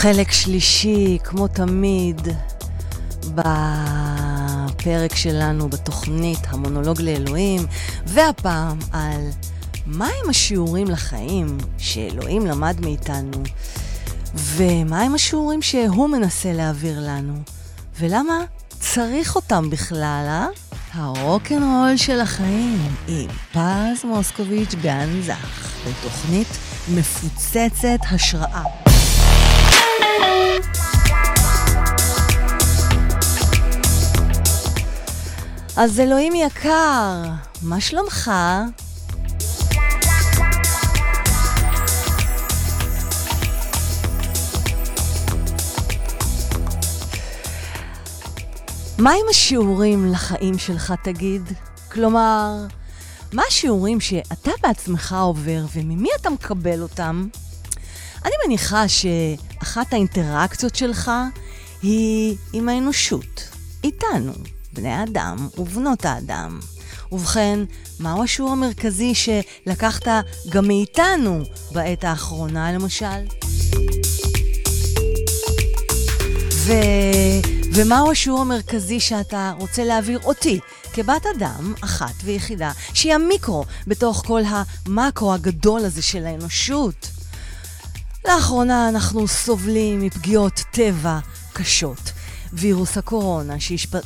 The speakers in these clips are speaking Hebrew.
חלק שלישי, כמו תמיד, בפרק שלנו בתוכנית המונולוג לאלוהים, והפעם על מהם השיעורים לחיים שאלוהים למד מאיתנו, ומהם השיעורים שהוא מנסה להעביר לנו, ולמה צריך אותם בכלל, אה? הרוקנרול של החיים עם פז מוסקוביץ' גן זך, בתוכנית מפוצצת השראה. אז אלוהים יקר, מה שלומך? מה עם השיעורים לחיים שלך, תגיד? כלומר, מה השיעורים שאתה בעצמך עובר וממי אתה מקבל אותם? אני מניחה שאחת האינטראקציות שלך היא עם האנושות, איתנו, בני האדם ובנות האדם. ובכן, מהו השיעור המרכזי שלקחת גם מאיתנו בעת האחרונה, למשל? ו... ומהו השיעור המרכזי שאתה רוצה להעביר אותי, כבת אדם אחת ויחידה, שהיא המיקרו בתוך כל המקרו הגדול הזה של האנושות? לאחרונה אנחנו סובלים מפגיעות טבע קשות. וירוס הקורונה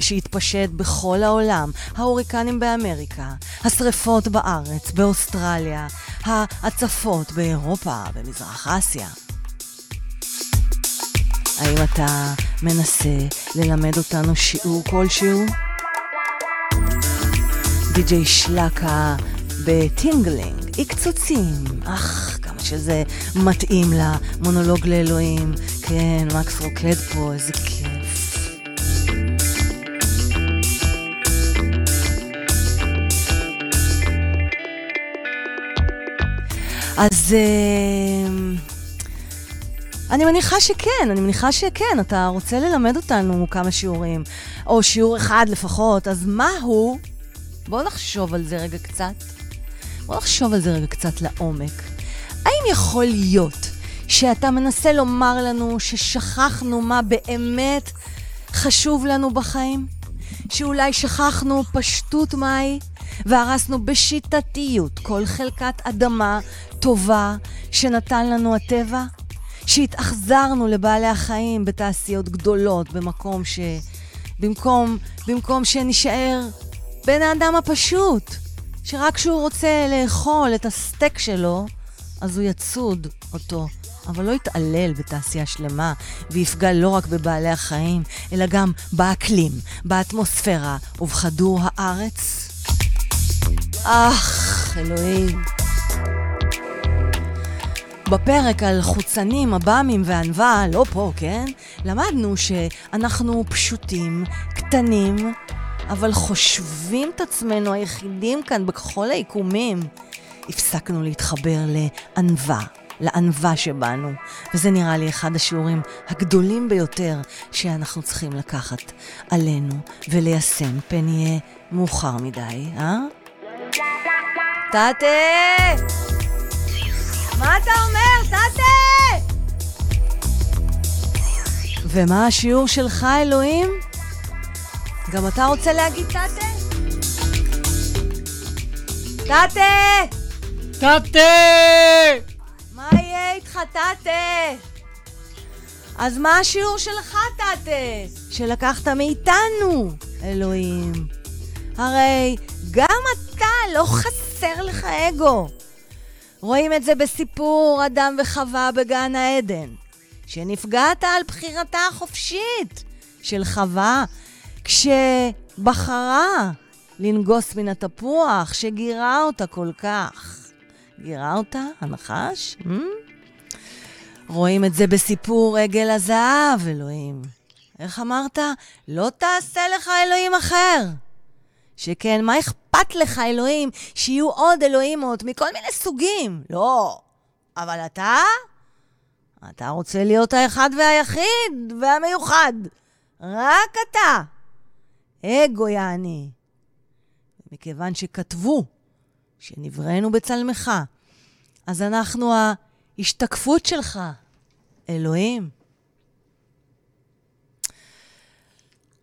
שהתפשט בכל העולם, ההוריקנים באמריקה, השרפות בארץ, באוסטרליה, ההצפות באירופה, במזרח אסיה. האם אתה מנסה ללמד אותנו שיעור כלשהו? די.ג'יי שלקה בטינגלינג, איקצוצים, אך, שזה מתאים למונולוג לאלוהים. כן, מקס רוקד פה, איזה כיף. אז... Uh, אני מניחה שכן, אני מניחה שכן. אתה רוצה ללמד אותנו כמה שיעורים, או שיעור אחד לפחות, אז מה הוא? בואו נחשוב על זה רגע קצת. בואו נחשוב על זה רגע קצת לעומק. האם יכול להיות שאתה מנסה לומר לנו ששכחנו מה באמת חשוב לנו בחיים? שאולי שכחנו פשטות מהי והרסנו בשיטתיות כל חלקת אדמה טובה שנתן לנו הטבע? שהתאכזרנו לבעלי החיים בתעשיות גדולות, במקום ש... במקום, במקום שנישאר בן האדם הפשוט, שרק כשהוא רוצה לאכול את הסטייק שלו, אז הוא יצוד אותו, אבל לא יתעלל בתעשייה שלמה ויפגע לא רק בבעלי החיים, אלא גם באקלים, באטמוספירה ובכדור הארץ? אך, אלוהים. בפרק על חוצנים, עב"מים וענווה, לא פה, כן? למדנו שאנחנו פשוטים, קטנים, אבל חושבים את עצמנו היחידים כאן בכל היקומים. הפסקנו להתחבר לענווה, לענווה שבנו, וזה נראה לי אחד השיעורים הגדולים ביותר שאנחנו צריכים לקחת עלינו וליישם, פן יהיה מאוחר מדי, אה? תתה! מה אתה אומר, טאטה? ומה השיעור שלך, אלוהים? גם אתה רוצה להגיד טאטה? טאטה! טאטה! מה יהיה איתך, טאטה? אז מה השיעור שלך, טאטה? שלקחת מאיתנו, אלוהים. הרי גם אתה, לא חסר לך אגו. רואים את זה בסיפור אדם וחווה בגן העדן, שנפגעת על בחירתה החופשית של חווה כשבחרה לנגוס מן התפוח שגירה אותה כל כך. גירה אותה, הנחש? Hmm? רואים את זה בסיפור עגל הזהב, אלוהים. איך אמרת? לא תעשה לך אלוהים אחר. שכן, מה אכפת לך, אלוהים, שיהיו עוד אלוהימות מכל מיני סוגים? לא. אבל אתה? אתה רוצה להיות האחד והיחיד והמיוחד. רק אתה. אגו יעני. מכיוון שכתבו שנבראנו בצלמך. אז אנחנו ההשתקפות שלך, אלוהים.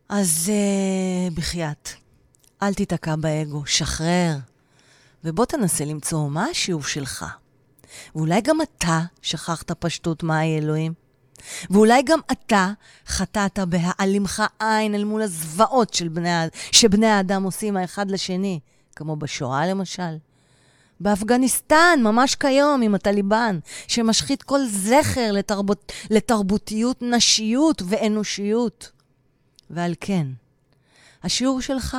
אז אה, בחייאת, אל תיתקע באגו, שחרר, ובוא תנסה למצוא מה השיעור שלך. ואולי גם אתה שכחת פשטות מהי אלוהים. ואולי גם אתה חטאת בהעלימך עין אל מול הזוועות של בני, שבני האדם עושים האחד לשני. כמו בשואה למשל. באפגניסטן, ממש כיום, עם הטליבן, שמשחית כל זכר לתרבות, לתרבותיות, נשיות ואנושיות. ועל כן, השיעור שלך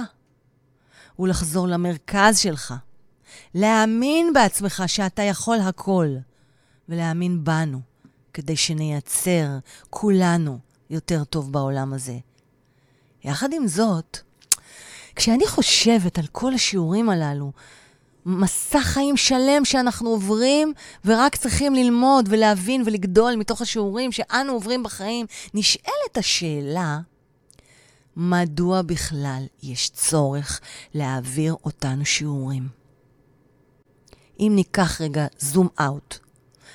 הוא לחזור למרכז שלך, להאמין בעצמך שאתה יכול הכל, ולהאמין בנו, כדי שנייצר כולנו יותר טוב בעולם הזה. יחד עם זאת, כשאני חושבת על כל השיעורים הללו, מסע חיים שלם שאנחנו עוברים, ורק צריכים ללמוד ולהבין ולגדול מתוך השיעורים שאנו עוברים בחיים, נשאלת השאלה, מדוע בכלל יש צורך להעביר אותנו שיעורים? אם ניקח רגע זום אאוט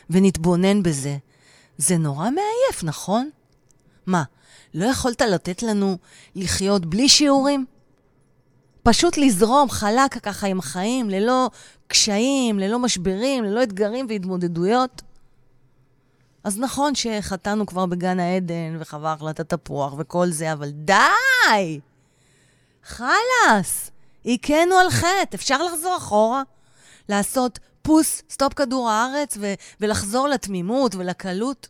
ונתבונן בזה, זה נורא מעייף, נכון? מה, לא יכולת לתת לנו לחיות בלי שיעורים? פשוט לזרום חלק ככה עם החיים, ללא קשיים, ללא משברים, ללא אתגרים והתמודדויות? אז נכון שחטאנו כבר בגן העדן, וחווה החלטת תפוח וכל זה, אבל די! חלאס! היכינו על חטא, אפשר לחזור אחורה? לעשות pause, stop כדור הארץ, ו- ולחזור לתמימות ולקלות?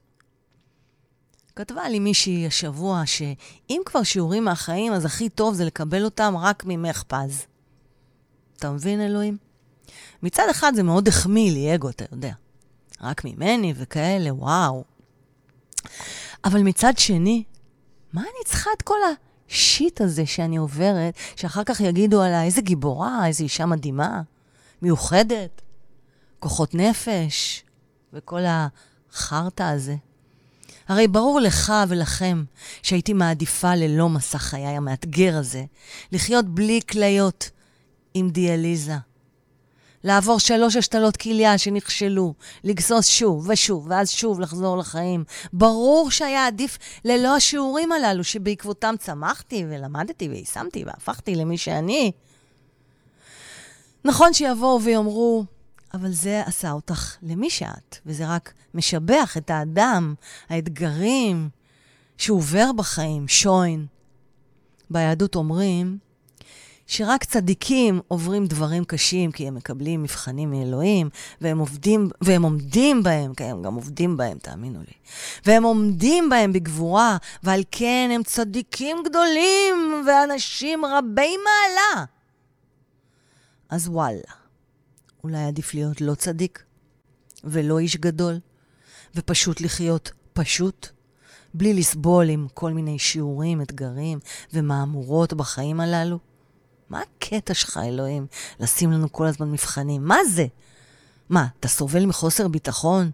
כתבה לי מישהי השבוע שאם כבר שיעורים מהחיים, אז הכי טוב זה לקבל אותם רק ממך פז. אתה מבין, אלוהים? מצד אחד זה מאוד החמיא לי, אגו, אתה יודע. רק ממני וכאלה, וואו. אבל מצד שני, מה אני צריכה את כל השיט הזה שאני עוברת, שאחר כך יגידו עליי, איזה גיבורה, איזה אישה מדהימה, מיוחדת, כוחות נפש, וכל החרטא הזה. הרי ברור לך ולכם שהייתי מעדיפה ללא מסע חיי המאתגר הזה, לחיות בלי כליות, עם דיאליזה. לעבור שלוש השתלות כליה שנכשלו, לגסוס שוב ושוב, ואז שוב לחזור לחיים. ברור שהיה עדיף ללא השיעורים הללו, שבעקבותם צמחתי ולמדתי ויישמתי והפכתי למי שאני. נכון שיבואו ויאמרו, אבל זה עשה אותך למי שאת, וזה רק משבח את האדם, האתגרים שהוא עובר בחיים, שוין. ביהדות אומרים שרק צדיקים עוברים דברים קשים, כי הם מקבלים מבחנים מאלוהים, והם עובדים, והם עומדים בהם, כן, הם גם עובדים בהם, תאמינו לי. והם עומדים בהם בגבורה, ועל כן הם צדיקים גדולים ואנשים רבי מעלה. אז וואלה, אולי עדיף להיות לא צדיק ולא איש גדול, ופשוט לחיות פשוט, בלי לסבול עם כל מיני שיעורים, אתגרים ומהמורות בחיים הללו? מה הקטע שלך, אלוהים? לשים לנו כל הזמן מבחנים. מה זה? מה, אתה סובל מחוסר ביטחון?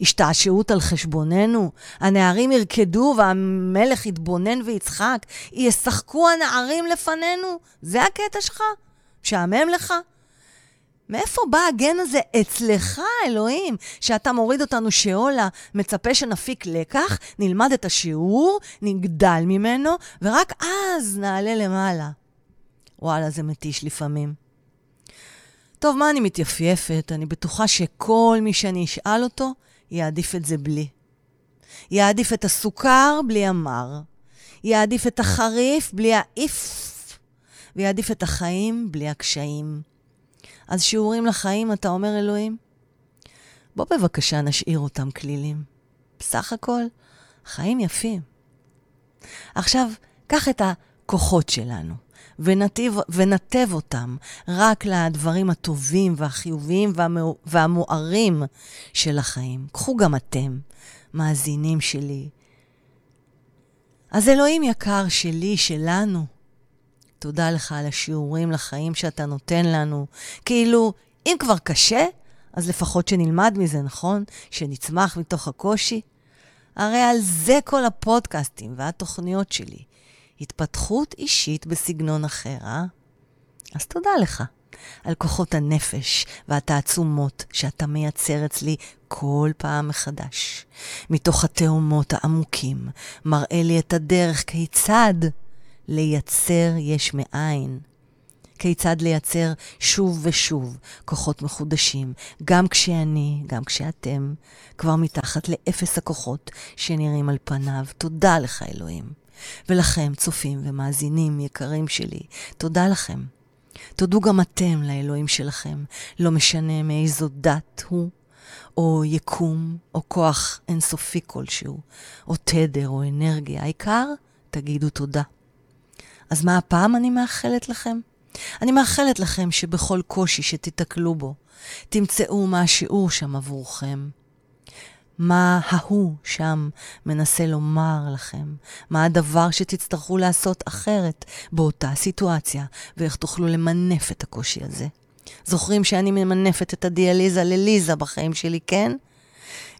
השתעשעות על חשבוננו? הנערים ירקדו והמלך יתבונן ויצחק? ישחקו הנערים לפנינו? זה הקטע שלך? משעמם לך? מאיפה בא הגן הזה אצלך, אלוהים, שאתה מוריד אותנו שאולה, מצפה שנפיק לקח, נלמד את השיעור, נגדל ממנו, ורק אז נעלה למעלה. וואלה, זה מתיש לפעמים. טוב, מה אני מתייפייפת? אני בטוחה שכל מי שאני אשאל אותו, יעדיף את זה בלי. יעדיף את הסוכר בלי המר. יעדיף את החריף בלי האיף. ויעדיף את החיים בלי הקשיים. אז שיעורים לחיים, אתה אומר, אלוהים? בוא בבקשה נשאיר אותם כלילים. בסך הכל, חיים יפים. עכשיו, קח את הכוחות שלנו. ונתיב, ונתב אותם רק לדברים הטובים והחיוביים והמו, והמוארים של החיים. קחו גם אתם, מאזינים שלי. אז אלוהים יקר שלי, שלנו, תודה לך על השיעורים לחיים שאתה נותן לנו. כאילו, אם כבר קשה, אז לפחות שנלמד מזה, נכון? שנצמח מתוך הקושי. הרי על זה כל הפודקאסטים והתוכניות שלי. התפתחות אישית בסגנון אחר, אה? אז תודה לך על כוחות הנפש והתעצומות שאתה מייצר אצלי כל פעם מחדש. מתוך התאומות העמוקים, מראה לי את הדרך כיצד לייצר יש מאין. כיצד לייצר שוב ושוב כוחות מחודשים, גם כשאני, גם כשאתם, כבר מתחת לאפס הכוחות שנראים על פניו. תודה לך, אלוהים. ולכם, צופים ומאזינים יקרים שלי, תודה לכם. תודו גם אתם לאלוהים שלכם, לא משנה מאיזו דת הוא, או יקום, או כוח אינסופי כלשהו, או תדר, או אנרגיה. העיקר, תגידו תודה. אז מה הפעם אני מאחלת לכם? אני מאחלת לכם שבכל קושי שתיתקלו בו, תמצאו מה השיעור שם עבורכם. מה ההוא שם מנסה לומר לכם, מה הדבר שתצטרכו לעשות אחרת באותה סיטואציה, ואיך תוכלו למנף את הקושי הזה. זוכרים שאני ממנפת את הדיאליזה לליזה בחיים שלי, כן?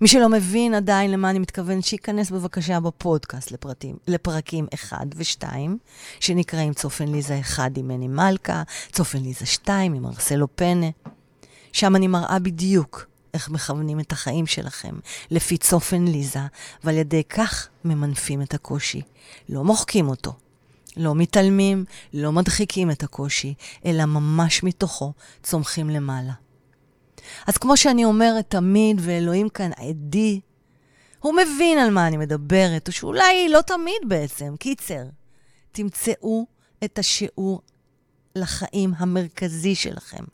מי שלא מבין עדיין למה אני מתכוון, שייכנס בבקשה בפודקאסט לפרטים, לפרקים 1 ו-2, שנקראים צופן ליזה 1 עם מני מלכה, צופן ליזה 2 עם ארסלו פנה. שם אני מראה בדיוק איך מכוונים את החיים שלכם לפי צופן ליזה, ועל ידי כך ממנפים את הקושי. לא מוחקים אותו, לא מתעלמים, לא מדחיקים את הקושי, אלא ממש מתוכו צומחים למעלה. אז כמו שאני אומרת תמיד, ואלוהים כאן עדי, הוא מבין על מה אני מדברת, או שאולי לא תמיד בעצם. קיצר, תמצאו את השיעור לחיים המרכזי שלכם.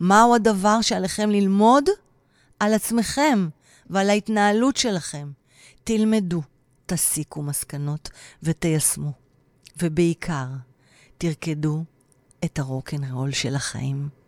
מהו הדבר שעליכם ללמוד? על עצמכם ועל ההתנהלות שלכם. תלמדו, תסיקו מסקנות ותיישמו. ובעיקר, תרקדו את הרוקנרול של החיים.